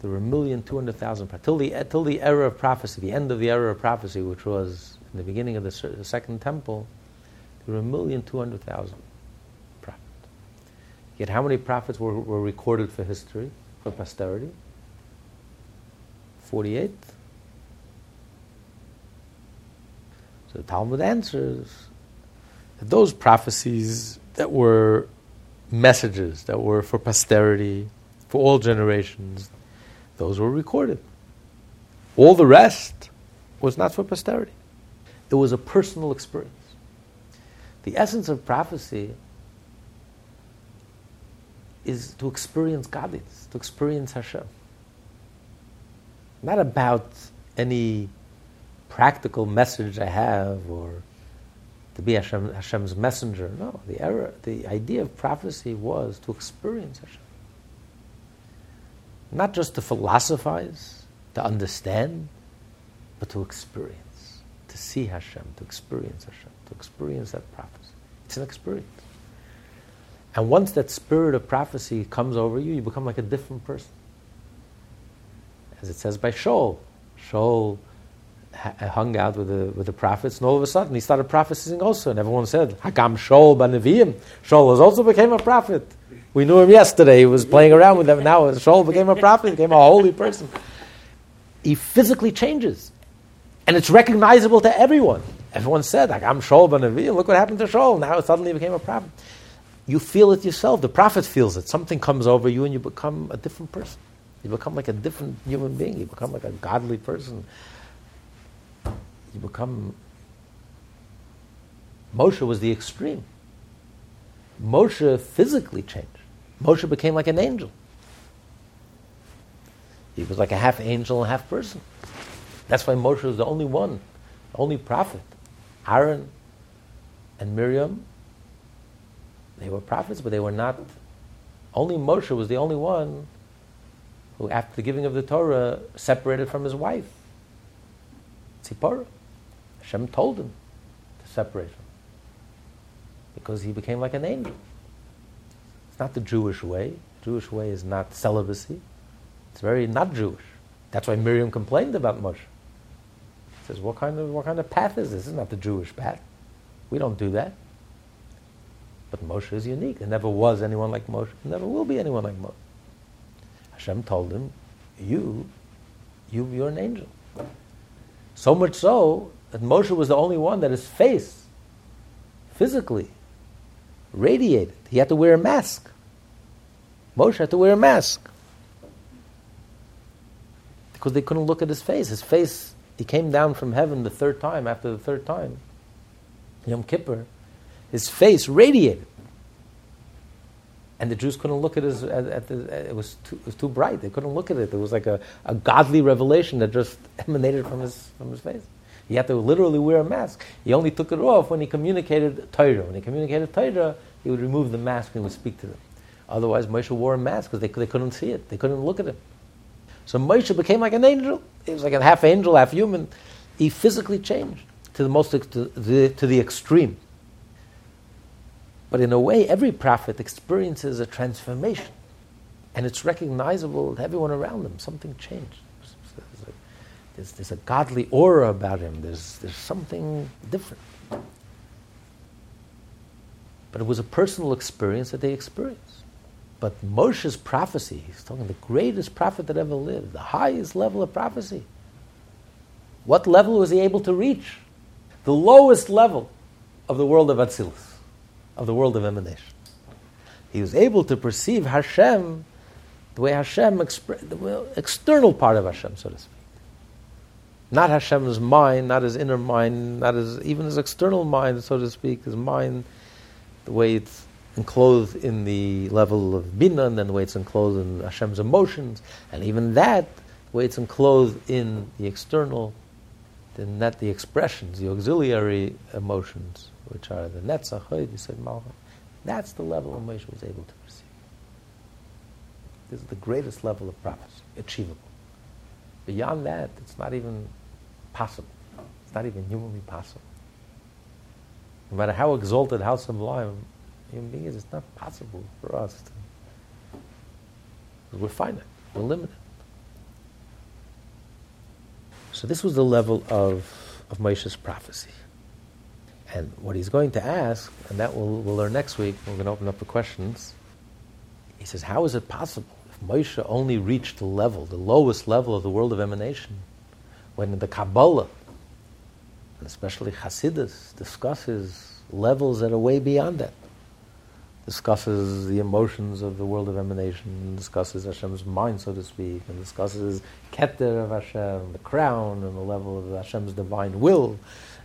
There were a million, two hundred thousand prophets. Till the, till the era of prophecy, the end of the era of prophecy, which was in the beginning of the, the Second Temple, there were a million, two hundred thousand prophets. Yet how many prophets were, were recorded for history, for posterity? 48? So the Talmud answers that those prophecies that were messages, that were for posterity, for all generations, those were recorded. All the rest was not for posterity. It was a personal experience. The essence of prophecy is to experience godliness, to experience Hashem. Not about any practical message I have or to be Hashem, Hashem's messenger. No, the error, the idea of prophecy was to experience Hashem. Not just to philosophize, to understand, but to experience, to see Hashem, to experience Hashem, to experience that prophecy. It's an experience. And once that spirit of prophecy comes over you, you become like a different person. As it says by Shaul. Shaul hung out with the, with the prophets, and all of a sudden he started prophesying also, and everyone said, Hagam Shaul Banavim. Shaul also became a prophet. We knew him yesterday, he was playing around with them, now Shaul became a prophet, became a holy person. He physically changes, and it's recognizable to everyone. Everyone said, Hagam Shaul Banavim, look what happened to Shaul, now suddenly became a prophet. You feel it yourself, the prophet feels it. Something comes over you, and you become a different person. You become like a different human being, you become like a godly person you become. Moshe was the extreme. Moshe physically changed. Moshe became like an angel. He was like a half angel half person. That's why Moshe was the only one, the only prophet. Aaron and Miriam, they were prophets, but they were not. Only Moshe was the only one who, after the giving of the Torah, separated from his wife, Tzipporah. Hashem told him to separate from because he became like an angel. It's not the Jewish way. The Jewish way is not celibacy. It's very not Jewish. That's why Miriam complained about Moshe. She says, what kind, of, what kind of path is this? This is not the Jewish path. We don't do that. But Moshe is unique. There never was anyone like Moshe. There never will be anyone like Moshe. Hashem told him, you, you, you're an angel. So much so that Moshe was the only one that his face physically radiated. He had to wear a mask. Moshe had to wear a mask because they couldn't look at his face. His face, he came down from heaven the third time, after the third time, Yom Kippur, his face radiated. And the Jews couldn't look at his, at, at the, it, was too, it was too bright. They couldn't look at it. It was like a, a godly revelation that just emanated from his, from his face. He had to literally wear a mask. He only took it off when he communicated Torah. When he communicated Torah, he would remove the mask and would speak to them. Otherwise, Moshe wore a mask because they, they couldn't see it. They couldn't look at him. So Moshe became like an angel. He was like a half angel, half human. He physically changed to the most to the, to the extreme. But in a way, every prophet experiences a transformation, and it's recognizable to everyone around them. Something changed. There's, there's a godly aura about him. There's, there's something different. But it was a personal experience that they experienced. But Moshe's prophecy, he's talking the greatest prophet that ever lived, the highest level of prophecy. What level was he able to reach? The lowest level of the world of Atzilus, of the world of emanation. He was able to perceive Hashem the way Hashem, expre- the external part of Hashem, so to speak. Not Hashem's mind, not his inner mind, not his even his external mind, so to speak, his mind, the way it's enclosed in the level of bina, and then the way it's enclosed in Hashem's emotions, and even that, the way it's enclosed in the external, then not the expressions, the auxiliary emotions, which are the netzach, said malchut. That's the level Moshe was able to perceive. This is the greatest level of prophecy, achievable. Beyond that, it's not even possible. It's not even humanly possible. No matter how exalted, how sublime human being is, it's not possible for us to. We're finite, we're limited. So this was the level of, of Moshe's prophecy. And what he's going to ask, and that we'll, we'll learn next week, we're going to open up the questions. He says, How is it possible Moshe only reached the level, the lowest level of the world of emanation? when the Kabbalah, and especially Hasidus, discusses levels that are way beyond that. discusses the emotions of the world of emanation, discusses Hashem's mind, so to speak, and discusses Keter of Hashem, the crown, and the level of Hashem's divine will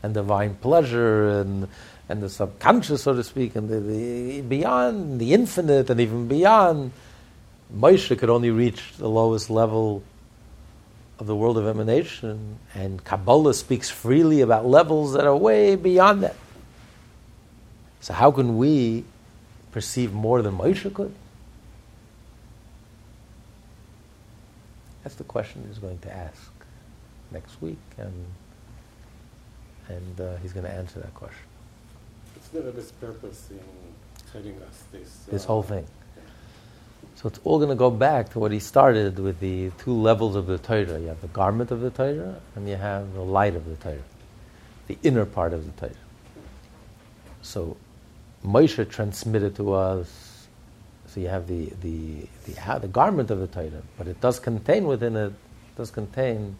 and divine pleasure, and, and the subconscious, so to speak, and the, the beyond, the infinite, and even beyond. Moshe could only reach the lowest level of the world of emanation, and Kabbalah speaks freely about levels that are way beyond that. So, how can we perceive more than Moshe could? That's the question he's going to ask next week, and and uh, he's going to answer that question. What's the Rebbe's purpose in telling us this? This uh, whole thing. So it's all going to go back to what he started with the two levels of the Torah. You have the garment of the Torah, and you have the light of the Torah, the inner part of the Torah. So Moshe transmitted to us. So you have the the the, the garment of the Torah, but it does contain within it does contain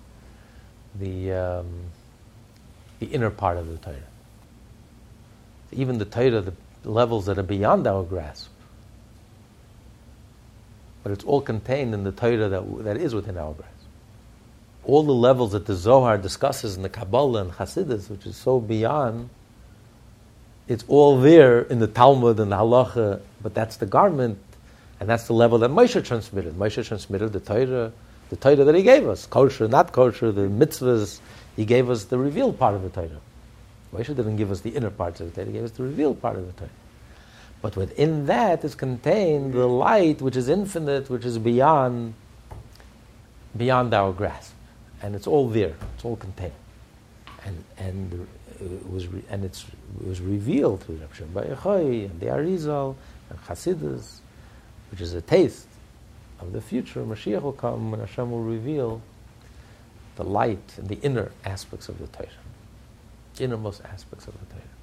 the um, the inner part of the Torah. Even the Torah, the levels that are beyond our grasp, but it's all contained in the Torah that, that is within our grasp. All the levels that the Zohar discusses in the Kabbalah and Hasidus, which is so beyond, it's all there in the Talmud and the Halacha, but that's the garment, and that's the level that Moshe transmitted. Moshe transmitted the Torah, the Torah that he gave us, kosher, not kosher, the mitzvahs. He gave us the revealed part of the Torah. Moshe didn't give us the inner parts of the Torah; he gave us the revealed part of the Torah. But within that is contained the light which is infinite, which is beyond, beyond our grasp. And it's all there, it's all contained. And, and uh, it was, re- and it's, it was revealed through Rav Shimon Yochai and the Arizal and Chasidus, which is a taste of the future. Mashiach will come when Hashem will reveal the light and the inner aspects of the Torah, innermost aspects of the Torah.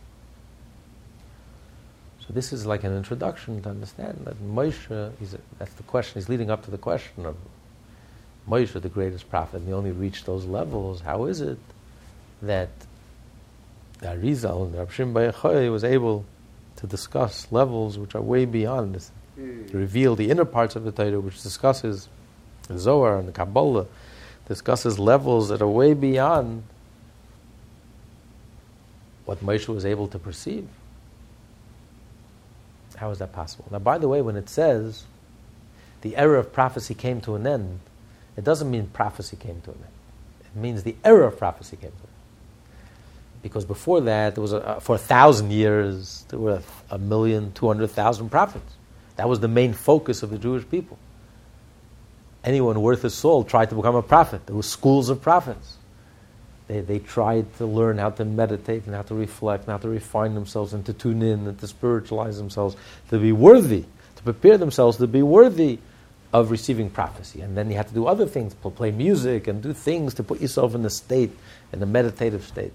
So this is like an introduction to understand that Moshe, is a, that's the question, he's leading up to the question of Moshe, the greatest prophet, and he only reached those levels. How is it that the Arizal and the Rav Shimon was able to discuss levels which are way beyond this, to reveal the inner parts of the Torah, which discusses the Zohar and the Kabbalah, discusses levels that are way beyond what Moshe was able to perceive. How is that possible? Now, by the way, when it says the era of prophecy came to an end, it doesn't mean prophecy came to an end. It means the era of prophecy came to an end. Because before that, there was a, for a thousand years, there were a million, two hundred thousand prophets. That was the main focus of the Jewish people. Anyone worth his salt tried to become a prophet. There were schools of prophets. They, they tried to learn how to meditate and how to reflect and how to refine themselves and to tune in and to spiritualize themselves, to be worthy, to prepare themselves to be worthy of receiving prophecy. And then you had to do other things, play music and do things to put yourself in a state, in a meditative state.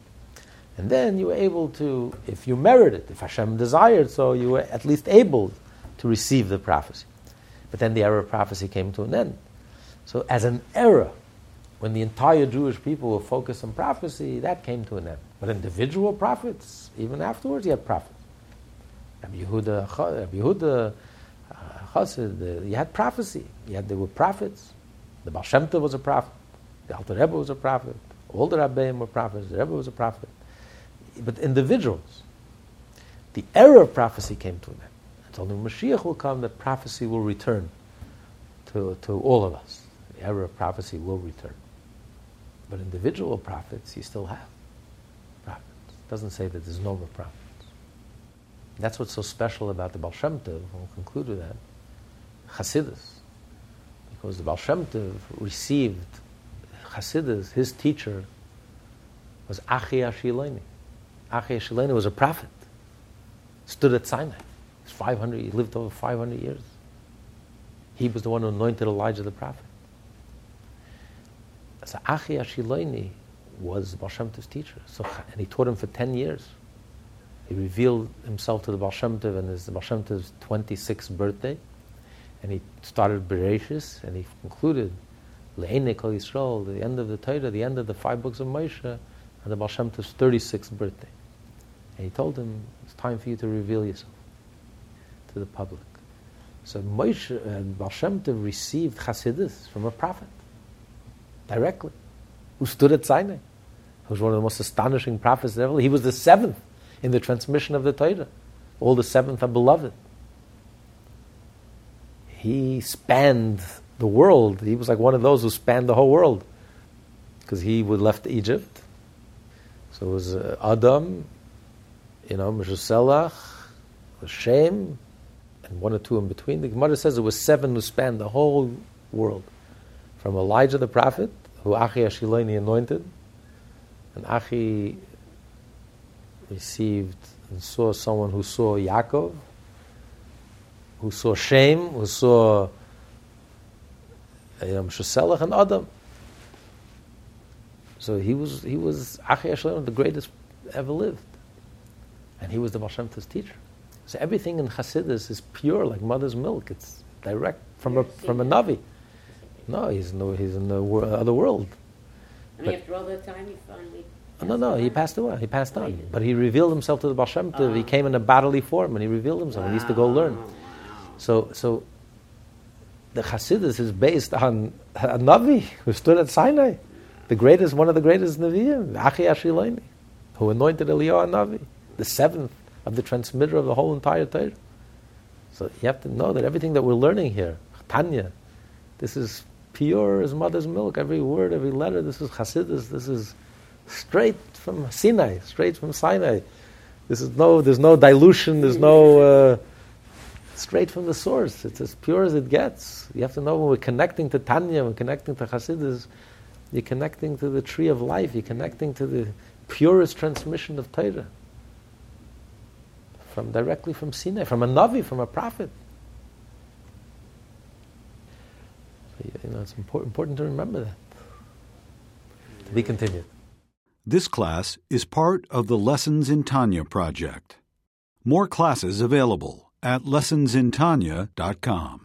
And then you were able to, if you merited, if Hashem desired so, you were at least able to receive the prophecy. But then the era of prophecy came to an end. So, as an era, when the entire Jewish people were focused on prophecy, that came to an end. But individual prophets, even afterwards, you had prophets. Rabbi Yehuda, Rabbi Yehuda, uh, Chassid, the- you had prophecy. You had, there were prophets. The Baal Shem Tov was a prophet. The Alter Rebbe was a prophet. All the Rabbeim were prophets. The Rebbe was a prophet. But individuals, the era of prophecy came to an end. Only when Mashiach will come that prophecy will return to, to all of us. The era of prophecy will return. But individual prophets, you still have prophets. It doesn't say that there's no more prophets. That's what's so special about the Baal Shem Tov. We'll conclude with that. Hasidus. Because the Baal Shem Tov received Hasidus, his teacher was Achiya HaShiloni. Achiya HaShiloni was a prophet. Stood at Sinai. He's 500, he lived over 500 years. He was the one who anointed Elijah the prophet. So Achiya HaShiloni was Baal Shem Tov's teacher. So, and he taught him for 10 years. He revealed himself to the Baal Shem Tov on his Baal Shem Tov's 26th birthday. And he started Bereshis, and he concluded Kol Yisrael, the end of the Torah, the end of the five books of Moshe, on the Baal Shem Tov's 36th birthday. And he told him, it's time for you to reveal yourself. to the public. So Moshe and Baal Shem Tov received Hasidus from a prophet directly, who stood at Sinai, who was one of the most astonishing prophets ever. He was the seventh in the transmission of the Torah. All the seventh are beloved. He spanned the world. He was like one of those who spanned the whole world because he would left Egypt. So it was uh, Adam, you know, Meshuselach, Shem, and one or two in between. The Gemara says it was seven who spanned the whole world. From Elijah the prophet, who Achiya HaShiloni anointed, and Achi received and saw someone who saw Yaakov, who saw Shem, who saw um, you know, Meshuselach and Adam. So he was he was Achi Hashem, the greatest ever lived, and he was the Baal teacher. So everything in Hasidus is pure, like mother's milk. It's direct from a from a navi. No, he's no he's in the wor- uh, other world. I mean, after all that time, he finally. Oh, no, no, he passed away. He passed oh, on. But he revealed himself to the Baal Shem Tov. He ah. came in a bodily form, and he revealed himself. He used to go learn. So, so the Hasidus is based on a Navi who stood at Sinai, the greatest, one of the greatest Nevi'im, Achiya HaShiloni, who anointed Eliyahu Navi, the seventh of the transmitter of the whole entire Torah. So you have to know that everything that we're learning here, Tanya, this is pure as mother's milk. Every word, every letter, this is Hasidus. This is straight from Sinai, straight from Sinai. This is no, there's no dilution. There's no. Uh, straight from the source. It's as pure as it gets. You have to know when we're connecting to Tanya, we're connecting to Hasidus, you're connecting to the tree of life, you're connecting to the purest transmission of Torah. From directly from Sinai, from a Navi, from a prophet. So, you know, it's important, important to remember that. To be continued. This class is part of the Lessons in Tanya project. More classes available at lessonsintanya.com.